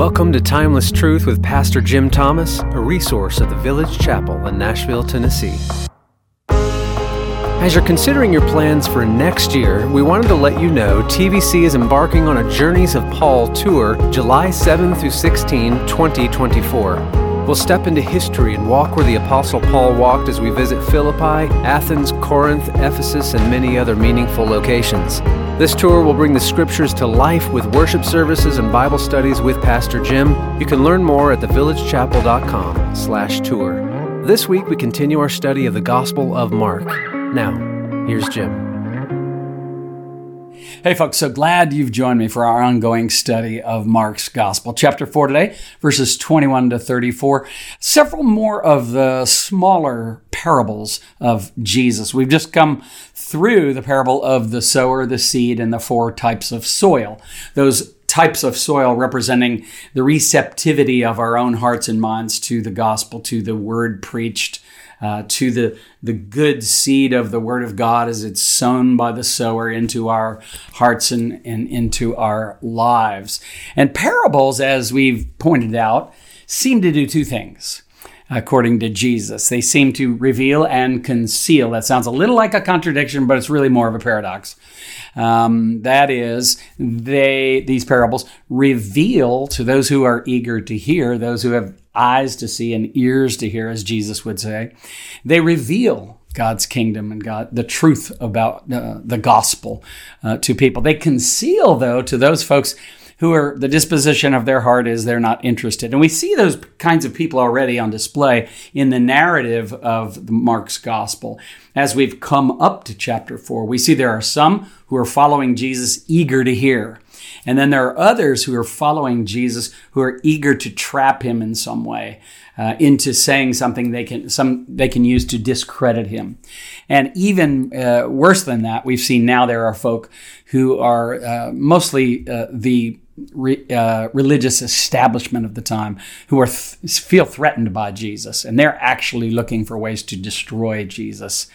Welcome to Timeless Truth with Pastor Jim Thomas, a resource of the Village Chapel in Nashville, Tennessee. As you're considering your plans for next year, we wanted to let you know TVC is embarking on a Journeys of Paul tour July 7 through 16, 2024. We'll step into history and walk where the Apostle Paul walked as we visit Philippi, Athens, Corinth, Ephesus, and many other meaningful locations. This tour will bring the scriptures to life with worship services and Bible studies with Pastor Jim. You can learn more at thevillagechapel.com slash tour. This week we continue our study of the Gospel of Mark. Now, here's Jim. Hey, folks, so glad you've joined me for our ongoing study of Mark's Gospel. Chapter 4 today, verses 21 to 34. Several more of the smaller parables of Jesus. We've just come through the parable of the sower, the seed, and the four types of soil. Those types of soil representing the receptivity of our own hearts and minds to the gospel, to the word preached uh, to the, the good seed of the Word of God as it's sown by the sower into our hearts and, and into our lives. And parables, as we've pointed out, seem to do two things according to Jesus. They seem to reveal and conceal. That sounds a little like a contradiction, but it's really more of a paradox. Um, that is, they these parables reveal to those who are eager to hear, those who have eyes to see and ears to hear, as Jesus would say. They reveal God's kingdom and God, the truth about uh, the gospel uh, to people. They conceal, though, to those folks who are the disposition of their heart is they're not interested. And we see those kinds of people already on display in the narrative of Mark's gospel. As we've come up to chapter four, we see there are some who are following Jesus eager to hear. And then there are others who are following Jesus who are eager to trap him in some way. Uh, into saying something they can some they can use to discredit him, and even uh, worse than that, we've seen now there are folk who are uh, mostly uh, the re, uh, religious establishment of the time who are th- feel threatened by Jesus, and they're actually looking for ways to destroy Jesus,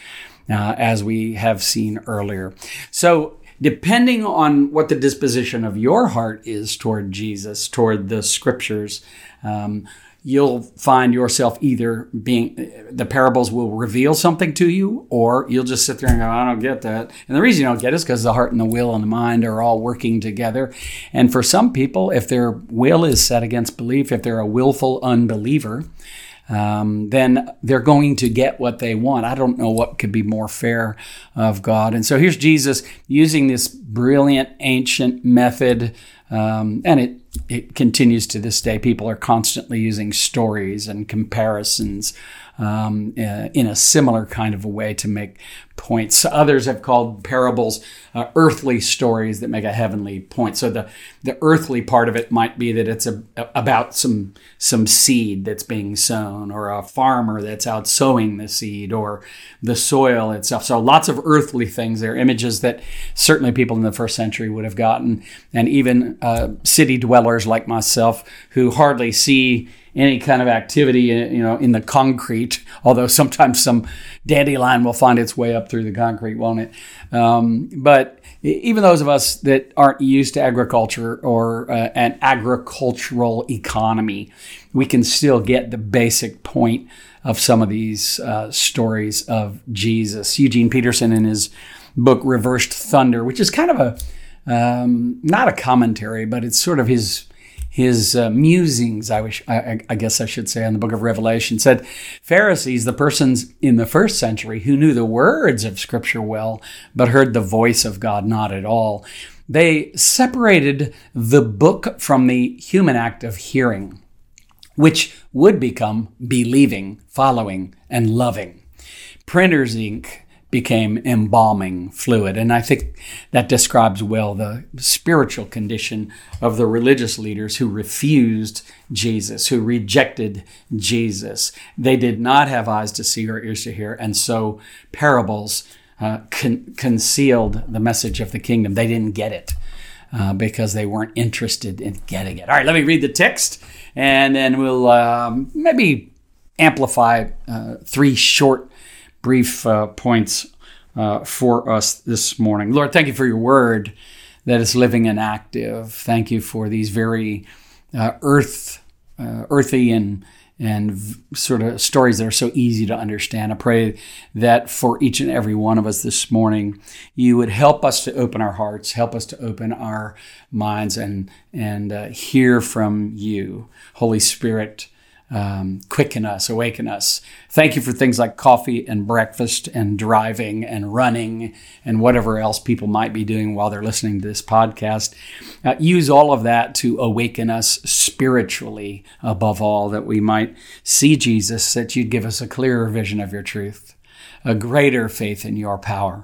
uh, as we have seen earlier. So. Depending on what the disposition of your heart is toward Jesus, toward the scriptures, um, you'll find yourself either being the parables will reveal something to you or you'll just sit there and go i don't get that and the reason you don't get it is because the heart and the will and the mind are all working together and for some people if their will is set against belief if they're a willful unbeliever um, then they're going to get what they want. I don't know what could be more fair of God. And so here's Jesus using this brilliant ancient method um, and it it continues to this day. People are constantly using stories and comparisons um, uh, in a similar kind of a way to make points. Others have called parables uh, earthly stories that make a heavenly point. So the the earthly part of it might be that it's a, about some some seed that's being sown, or a farmer that's out sowing the seed, or the soil itself. So lots of earthly things. They're images that certainly people in the first century would have gotten, and even uh, city dwellers like myself who hardly see any kind of activity, you know, in the concrete. Although sometimes some dandelion will find its way up through the concrete, won't it? Um, but even those of us that aren't used to agriculture or uh, an agricultural economy, we can still get the basic point of some of these uh, stories of Jesus. Eugene Peterson, in his book Reversed Thunder, which is kind of a um, not a commentary, but it's sort of his his uh, musings, I, wish, I, I, guess I should say, on the book of Revelation, said Pharisees, the persons in the first century who knew the words of Scripture well, but heard the voice of God not at all, they separated the book from the human act of hearing, which would become believing, following, and loving. Printer's ink became embalming fluid. And I think that describes well the spiritual condition of the religious leaders who refused Jesus, who rejected Jesus. They did not have eyes to see or ears to hear. And so parables uh, con- concealed the message of the kingdom. They didn't get it. Uh, because they weren't interested in getting it. All right, let me read the text and then we'll um, maybe amplify uh, three short brief uh, points uh, for us this morning. Lord, thank you for your word that is living and active. Thank you for these very uh, earth, uh, earthy and and sort of stories that are so easy to understand. I pray that for each and every one of us this morning, you would help us to open our hearts, help us to open our minds, and and uh, hear from you, Holy Spirit um, quicken us, awaken us. Thank you for things like coffee and breakfast and driving and running and whatever else people might be doing while they're listening to this podcast. Uh, use all of that to awaken us spiritually, above all, that we might see Jesus, that you'd give us a clearer vision of your truth, a greater faith in your power,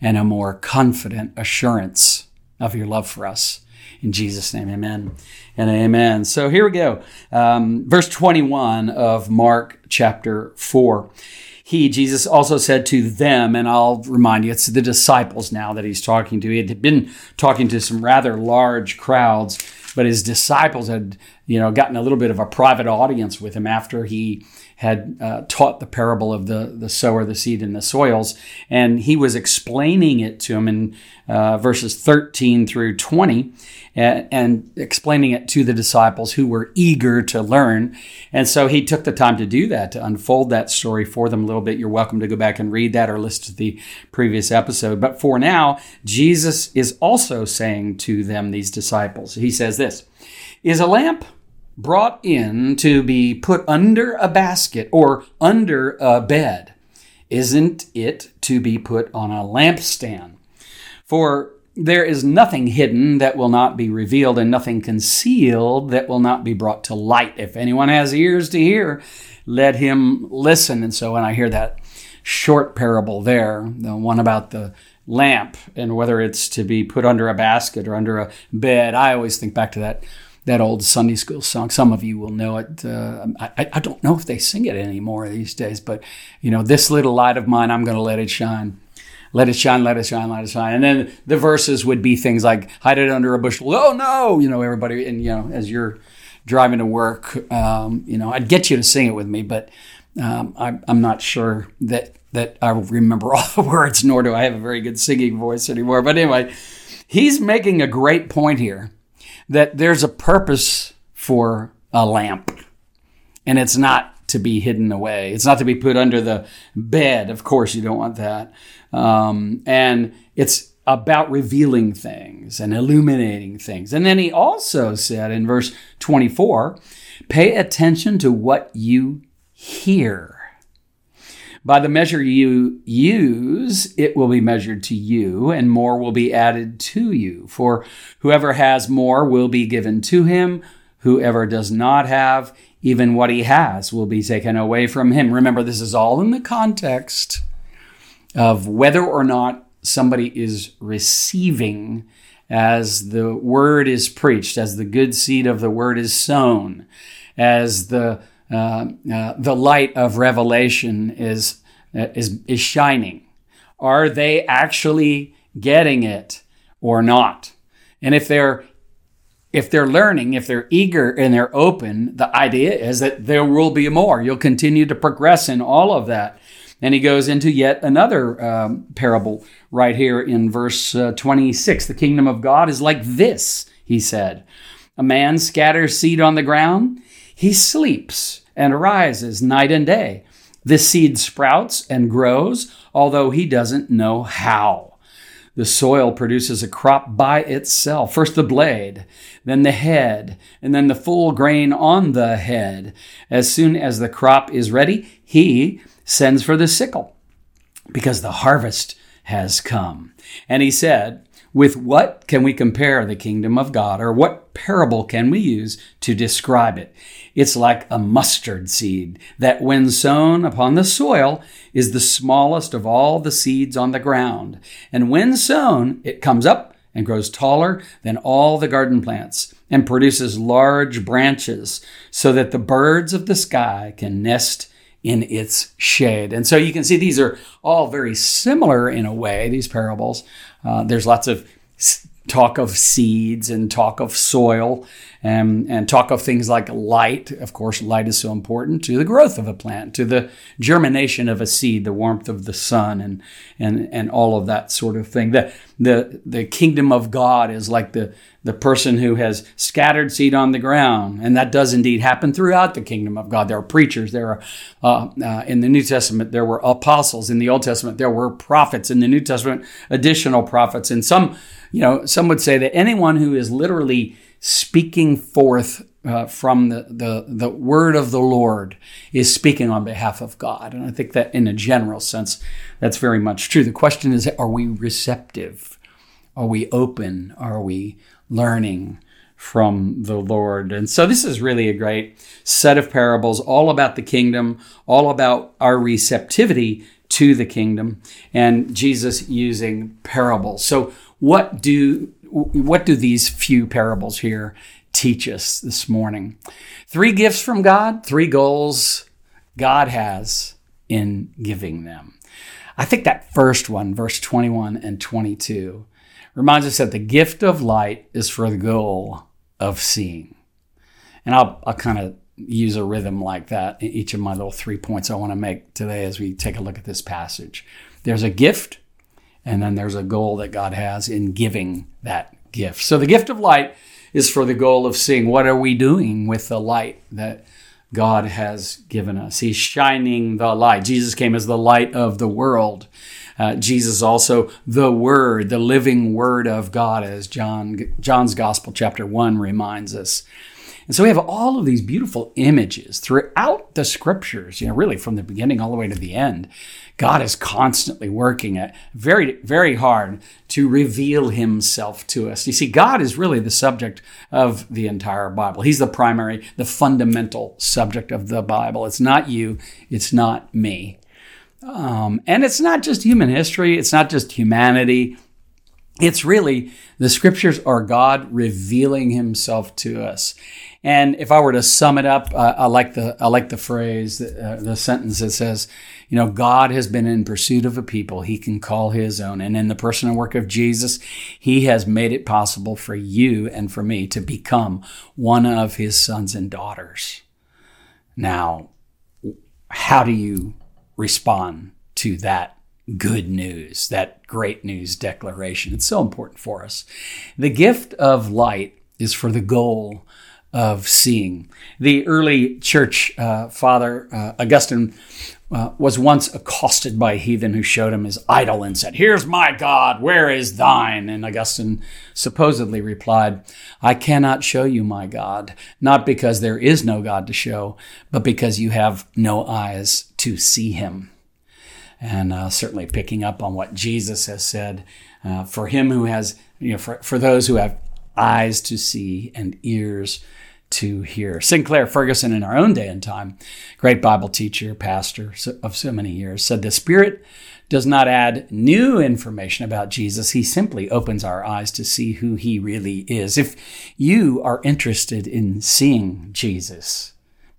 and a more confident assurance of your love for us. In Jesus' name, amen and amen. So here we go. Um, verse 21 of Mark chapter 4. He, Jesus, also said to them, and I'll remind you, it's the disciples now that he's talking to. He had been talking to some rather large crowds, but his disciples had, you know, gotten a little bit of a private audience with him after he had uh, taught the parable of the, the sower, the seed, and the soils. And he was explaining it to him in uh, verses 13 through 20 and, and, explaining it to the disciples who were eager to learn. And so he took the time to do that, to unfold that story for them a little bit. You're welcome to go back and read that or listen to the previous episode. But for now, Jesus is also saying to them, these disciples, he says this Is a lamp brought in to be put under a basket or under a bed, isn't it to be put on a lampstand? For there is nothing hidden that will not be revealed, and nothing concealed that will not be brought to light. If anyone has ears to hear, let him listen. And so when I hear that short parable there, the one about the lamp and whether it's to be put under a basket or under a bed, I always think back to that that old Sunday school song. Some of you will know it. Uh, I, I don't know if they sing it anymore these days, but you know, this little light of mine, I'm going to let it shine. Let it shine, let it shine, let it shine. And then the verses would be things like, hide it under a bushel. Oh no, you know, everybody, and you know, as you're driving to work, um, you know, I'd get you to sing it with me, but um, I, I'm not sure that that I remember all the words, nor do I have a very good singing voice anymore. But anyway, he's making a great point here that there's a purpose for a lamp, and it's not to be hidden away. It's not to be put under the bed. Of course, you don't want that. Um, and it's about revealing things and illuminating things. And then he also said in verse 24, pay attention to what you hear. By the measure you use, it will be measured to you, and more will be added to you. For whoever has more will be given to him. Whoever does not have, even what he has will be taken away from him. Remember, this is all in the context of whether or not somebody is receiving as the word is preached, as the good seed of the word is sown, as the the light of revelation is, uh, is, is shining. Are they actually getting it or not? And if they're if they're learning, if they're eager and they're open, the idea is that there will be more. You'll continue to progress in all of that. And he goes into yet another um, parable right here in verse uh, 26. The kingdom of God is like this, he said. A man scatters seed on the ground. He sleeps and arises night and day. The seed sprouts and grows, although he doesn't know how. The soil produces a crop by itself. First the blade, then the head, and then the full grain on the head. As soon as the crop is ready, he sends for the sickle because the harvest has come. And he said, with what can we compare the kingdom of God, or what parable can we use to describe it? It's like a mustard seed that, when sown upon the soil, is the smallest of all the seeds on the ground. And when sown, it comes up and grows taller than all the garden plants and produces large branches so that the birds of the sky can nest in its shade. And so you can see these are all very similar in a way, these parables. Uh, there's lots of talk of seeds and talk of soil and, and talk of things like light. Of course, light is so important to the growth of a plant, to the germination of a seed, the warmth of the sun, and and and all of that sort of thing. The the the kingdom of God is like the the person who has scattered seed on the ground, and that does indeed happen throughout the kingdom of God. There are preachers. There are uh, uh, in the New Testament there were apostles. In the Old Testament there were prophets. In the New Testament, additional prophets. And some, you know, some would say that anyone who is literally speaking forth uh, from the, the, the word of the Lord is speaking on behalf of God. And I think that in a general sense, that's very much true. The question is, are we receptive? Are we open? Are we learning from the Lord? And so this is really a great set of parables, all about the kingdom, all about our receptivity to the kingdom, and Jesus using parables. So what do what do these few parables here teach us this morning? Three gifts from God, three goals God has in giving them. I think that first one, verse 21 and 22, reminds us that the gift of light is for the goal of seeing. And I'll, I'll kind of use a rhythm like that in each of my little three points I want to make today as we take a look at this passage. There's a gift, and then there's a goal that God has in giving that gift. So the gift of light is for the goal of seeing what are we doing with the light that God has given us. He's shining the light. Jesus came as the light of the world. Uh, Jesus also the Word, the living Word of God, as John John's Gospel chapter one reminds us. And so we have all of these beautiful images throughout the scriptures, you know, really from the beginning all the way to the end. God is constantly working at very, very hard to reveal himself to us. You see, God is really the subject of the entire Bible. He's the primary, the fundamental subject of the Bible. It's not you, it's not me. Um, and it's not just human history, it's not just humanity. It's really the scriptures are God revealing himself to us. And if I were to sum it up, uh, I like the I like the phrase, uh, the sentence that says, you know, God has been in pursuit of a people he can call his own, and in the person and work of Jesus, he has made it possible for you and for me to become one of his sons and daughters. Now, how do you respond to that good news, that great news declaration? It's so important for us. The gift of light is for the goal of seeing. The early church uh, father, uh, Augustine, uh, was once accosted by a heathen who showed him his idol and said, Here's my God, where is thine? And Augustine supposedly replied, I cannot show you my God, not because there is no God to show, but because you have no eyes to see him. And uh, certainly picking up on what Jesus has said, uh, for him who has, you know, for, for those who have eyes to see and ears to hear. Sinclair Ferguson, in our own day and time, great Bible teacher, pastor of so many years, said the Spirit does not add new information about Jesus. He simply opens our eyes to see who he really is. If you are interested in seeing Jesus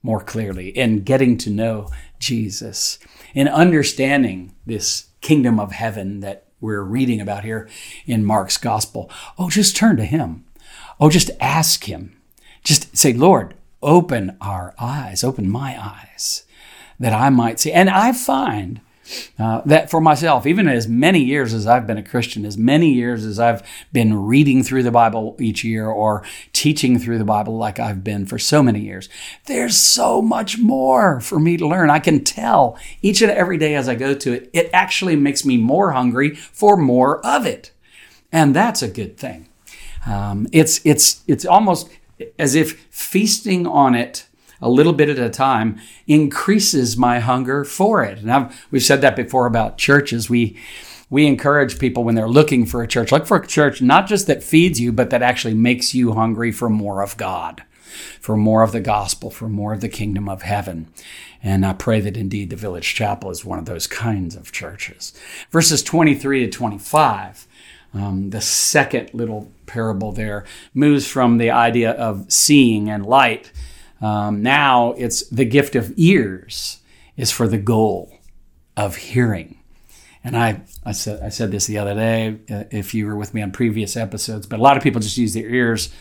more clearly, in getting to know Jesus, in understanding this kingdom of heaven that we're reading about here in Mark's gospel, oh, just turn to him. Oh, just ask him just say, Lord, open our eyes, open my eyes, that I might see. And I find uh, that for myself, even as many years as I've been a Christian, as many years as I've been reading through the Bible each year or teaching through the Bible like I've been for so many years, there's so much more for me to learn. I can tell each and every day as I go to it, it actually makes me more hungry for more of it. And that's a good thing. Um, it's, it's, it's almost, as if feasting on it a little bit at a time increases my hunger for it. And I've, we've said that before about churches. We we encourage people when they're looking for a church, look for a church not just that feeds you, but that actually makes you hungry for more of God, for more of the gospel, for more of the kingdom of heaven. And I pray that indeed the Village Chapel is one of those kinds of churches. Verses 23 to 25 um, the second little parable there moves from the idea of seeing and light. Um, now it's the gift of ears is for the goal of hearing. And I, I said, I said this the other day. Uh, if you were with me on previous episodes, but a lot of people just use their ears.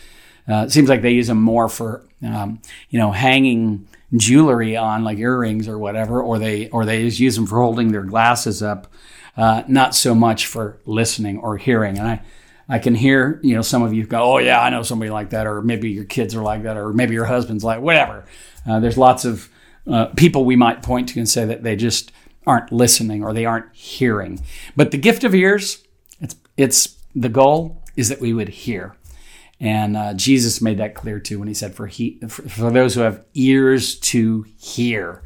Uh, it seems like they use them more for, um, you know, hanging jewelry on, like earrings or whatever, or they, or they just use them for holding their glasses up, uh, not so much for listening or hearing. And I, I can hear, you know, some of you go, "Oh yeah, I know somebody like that," or maybe your kids are like that, or maybe your husband's like whatever. Uh, there's lots of uh, people we might point to and say that they just aren't listening or they aren't hearing. But the gift of ears, it's it's the goal is that we would hear. And uh, Jesus made that clear too when he said, "For he, for, for those who have ears to hear."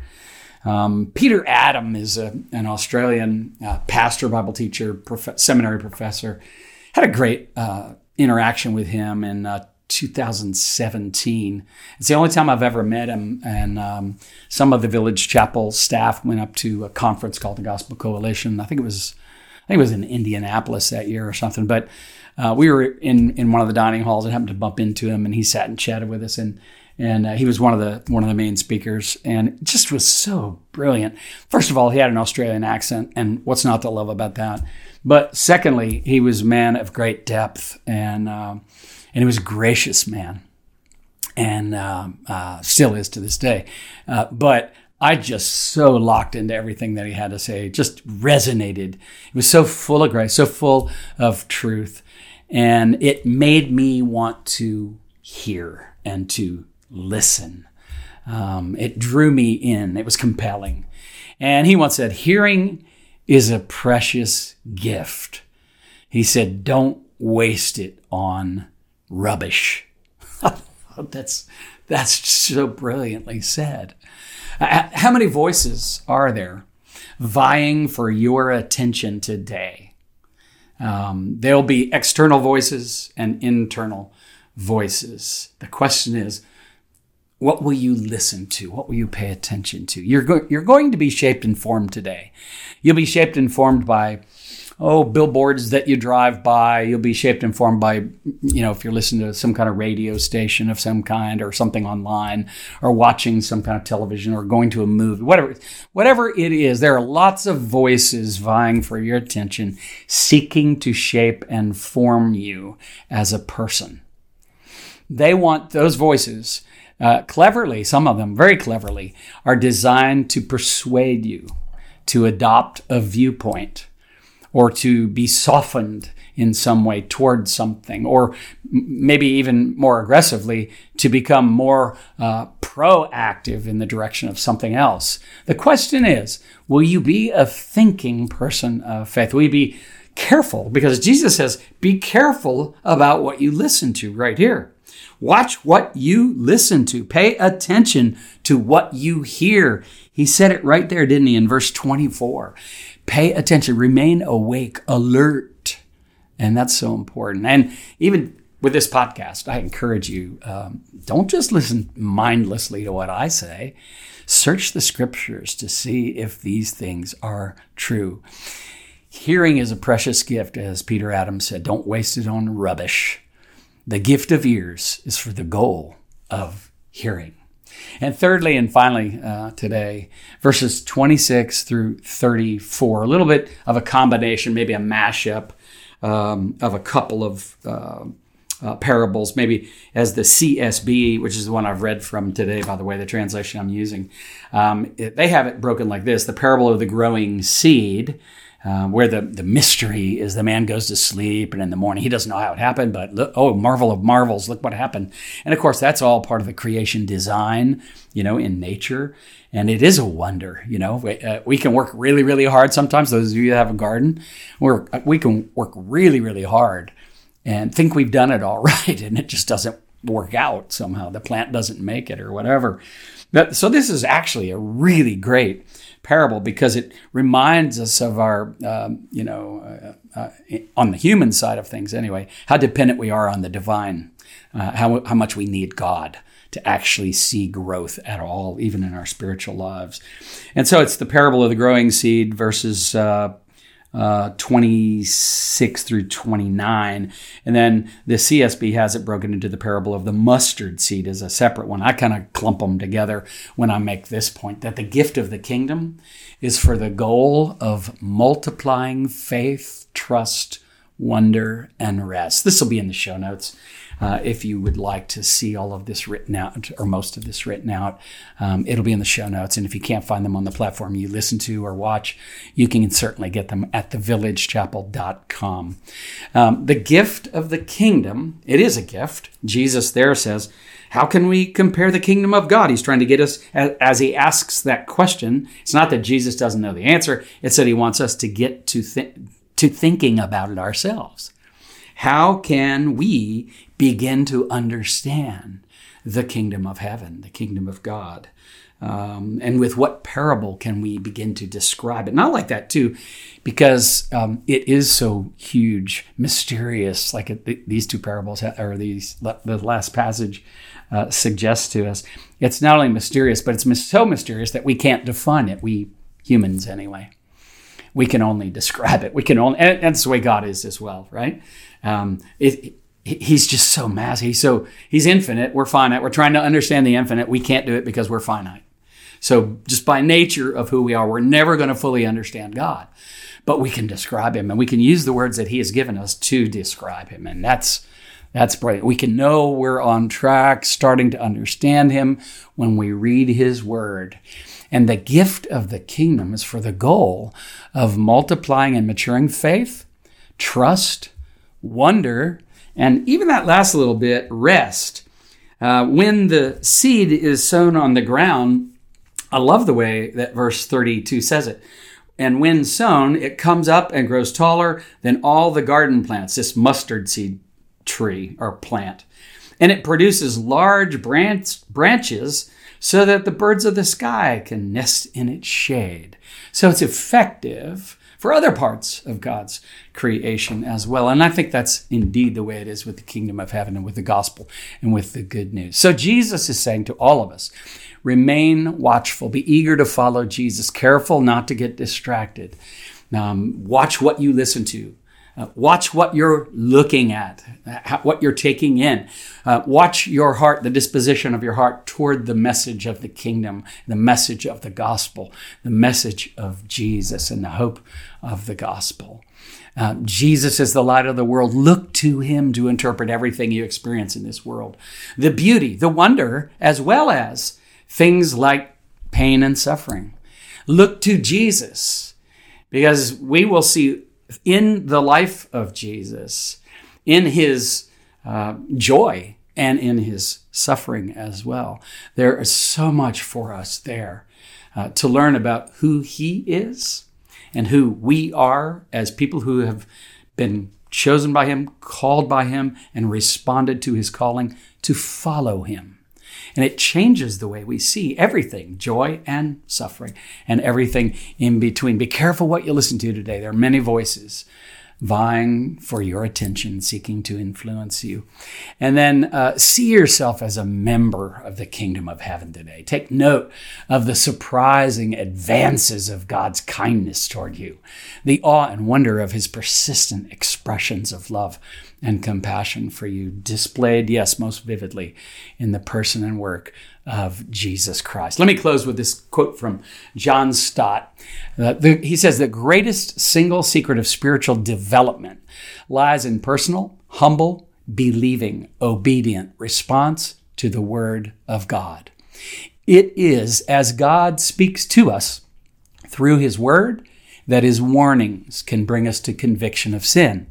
Um, Peter Adam is a, an Australian uh, pastor, Bible teacher, prof- seminary professor. Had a great uh, interaction with him in uh, 2017. It's the only time I've ever met him. And um, some of the Village Chapel staff went up to a conference called the Gospel Coalition. I think it was, I think it was in Indianapolis that year or something. But uh, we were in in one of the dining halls and happened to bump into him, and he sat and chatted with us. And and uh, he was one of the one of the main speakers, and just was so brilliant. First of all, he had an Australian accent, and what's not to love about that? But secondly, he was a man of great depth, and um, and he was a gracious man, and uh, uh, still is to this day. Uh, but I just so locked into everything that he had to say, it just resonated. It was so full of grace, so full of truth, and it made me want to hear and to listen. Um, it drew me in. It was compelling. And he once said, "Hearing is a precious gift." He said, "Don't waste it on rubbish. that's that's so brilliantly said. Uh, how many voices are there vying for your attention today? Um, there'll be external voices and internal voices. The question is, what will you listen to? What will you pay attention to? You're, go- you're going to be shaped and formed today. You'll be shaped and formed by oh, billboards that you drive by. You'll be shaped and formed by, you know, if you're listening to some kind of radio station of some kind or something online or watching some kind of television or going to a movie, whatever, whatever it is. There are lots of voices vying for your attention, seeking to shape and form you as a person. They want those voices. Uh, cleverly, some of them very cleverly, are designed to persuade you to adopt a viewpoint or to be softened in some way towards something, or maybe even more aggressively, to become more uh, proactive in the direction of something else. The question is will you be a thinking person of faith? Will you be careful? Because Jesus says, be careful about what you listen to right here. Watch what you listen to. Pay attention to what you hear. He said it right there, didn't he, in verse 24? Pay attention, remain awake, alert. And that's so important. And even with this podcast, I encourage you um, don't just listen mindlessly to what I say. Search the scriptures to see if these things are true. Hearing is a precious gift, as Peter Adams said. Don't waste it on rubbish. The gift of ears is for the goal of hearing. And thirdly and finally uh, today, verses 26 through 34, a little bit of a combination, maybe a mashup um, of a couple of uh, uh, parables, maybe as the CSB, which is the one I've read from today, by the way, the translation I'm using. Um, it, they have it broken like this the parable of the growing seed. Uh, where the, the mystery is the man goes to sleep and in the morning he doesn't know how it happened, but look, oh, marvel of marvels, look what happened. And of course, that's all part of the creation design, you know, in nature. And it is a wonder, you know. We, uh, we can work really, really hard sometimes. Those of you that have a garden, we're, we can work really, really hard and think we've done it all right, and it just doesn't work out somehow. The plant doesn't make it or whatever. But, so this is actually a really great parable because it reminds us of our, um, you know, uh, uh, on the human side of things anyway, how dependent we are on the divine, uh, how, how much we need God to actually see growth at all, even in our spiritual lives. And so it's the parable of the growing seed versus uh, uh, 26 through 29. And then the CSB has it broken into the parable of the mustard seed as a separate one. I kind of clump them together when I make this point that the gift of the kingdom is for the goal of multiplying faith, trust, wonder, and rest. This will be in the show notes. Uh, if you would like to see all of this written out or most of this written out, um, it'll be in the show notes. And if you can't find them on the platform you listen to or watch, you can certainly get them at thevillagechapel.com. Um, the gift of the kingdom, it is a gift. Jesus there says, how can we compare the kingdom of God? He's trying to get us, as he asks that question, it's not that Jesus doesn't know the answer, it's that he wants us to get to, th- to thinking about it ourselves. How can we begin to understand the kingdom of heaven, the kingdom of God? Um, and with what parable can we begin to describe it? Not like that too, because um, it is so huge, mysterious. Like it, these two parables or these the last passage uh, suggests to us. It's not only mysterious, but it's so mysterious that we can't define it. We humans, anyway we can only describe it. We can only, and that's the way God is as well, right? Um, it, he's just so massive. He's so he's infinite. We're finite. We're trying to understand the infinite. We can't do it because we're finite. So just by nature of who we are, we're never going to fully understand God. But we can describe him and we can use the words that he has given us to describe him. And that's that's brilliant. We can know we're on track, starting to understand him when we read his word. And the gift of the kingdom is for the goal of multiplying and maturing faith, trust, wonder, and even that last little bit, rest. Uh, when the seed is sown on the ground, I love the way that verse 32 says it. And when sown, it comes up and grows taller than all the garden plants, this mustard seed tree or plant. And it produces large branch, branches so that the birds of the sky can nest in its shade. So it's effective for other parts of God's creation as well. And I think that's indeed the way it is with the kingdom of heaven and with the gospel and with the good news. So Jesus is saying to all of us, remain watchful, be eager to follow Jesus, careful not to get distracted. Um, watch what you listen to. Uh, watch what you're looking at, how, what you're taking in. Uh, watch your heart, the disposition of your heart toward the message of the kingdom, the message of the gospel, the message of Jesus, and the hope of the gospel. Uh, Jesus is the light of the world. Look to him to interpret everything you experience in this world. The beauty, the wonder, as well as things like pain and suffering. Look to Jesus because we will see in the life of Jesus, in his uh, joy and in his suffering as well. There is so much for us there uh, to learn about who he is and who we are as people who have been chosen by him, called by him, and responded to his calling to follow him. And it changes the way we see everything joy and suffering and everything in between. Be careful what you listen to today. There are many voices vying for your attention, seeking to influence you. And then uh, see yourself as a member of the kingdom of heaven today. Take note of the surprising advances of God's kindness toward you, the awe and wonder of his persistent expressions of love and compassion for you, displayed, yes, most vividly in the person and work of Jesus Christ. Let me close with this quote from John Stott. Uh, he says, The greatest single secret of spiritual development lies in personal, humble, believing, obedient response to the Word of God. It is as God speaks to us through His Word that His warnings can bring us to conviction of sin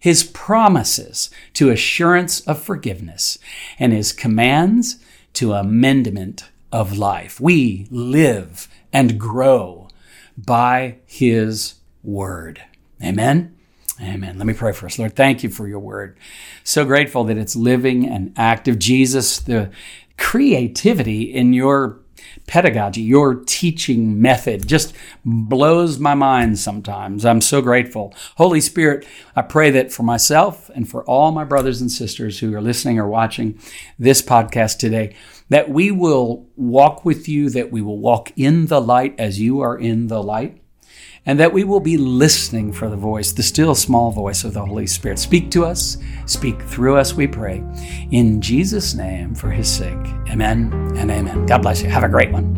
his promises to assurance of forgiveness, and his commands to amendment of life. We live and grow by his word. Amen. Amen. Let me pray for us. Lord, thank you for your word. So grateful that it's living and active. Jesus, the creativity in your pedagogy, your teaching method just blows my mind sometimes. I'm so grateful. Holy Spirit, I pray that for myself and for all my brothers and sisters who are listening or watching this podcast today, that we will walk with you, that we will walk in the light as you are in the light, and that we will be listening for the voice, the still small voice of the Holy Spirit. Speak to us, speak through us, we pray. In Jesus' name, for his sake. Amen and amen. God bless you. Have a great one.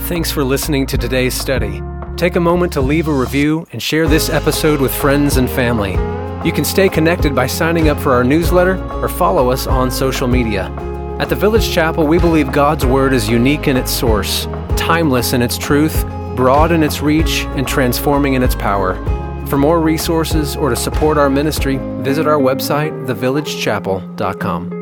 Thanks for listening to today's study. Take a moment to leave a review and share this episode with friends and family. You can stay connected by signing up for our newsletter or follow us on social media. At the Village Chapel, we believe God's Word is unique in its source, timeless in its truth, broad in its reach, and transforming in its power. For more resources or to support our ministry, visit our website, thevillagechapel.com.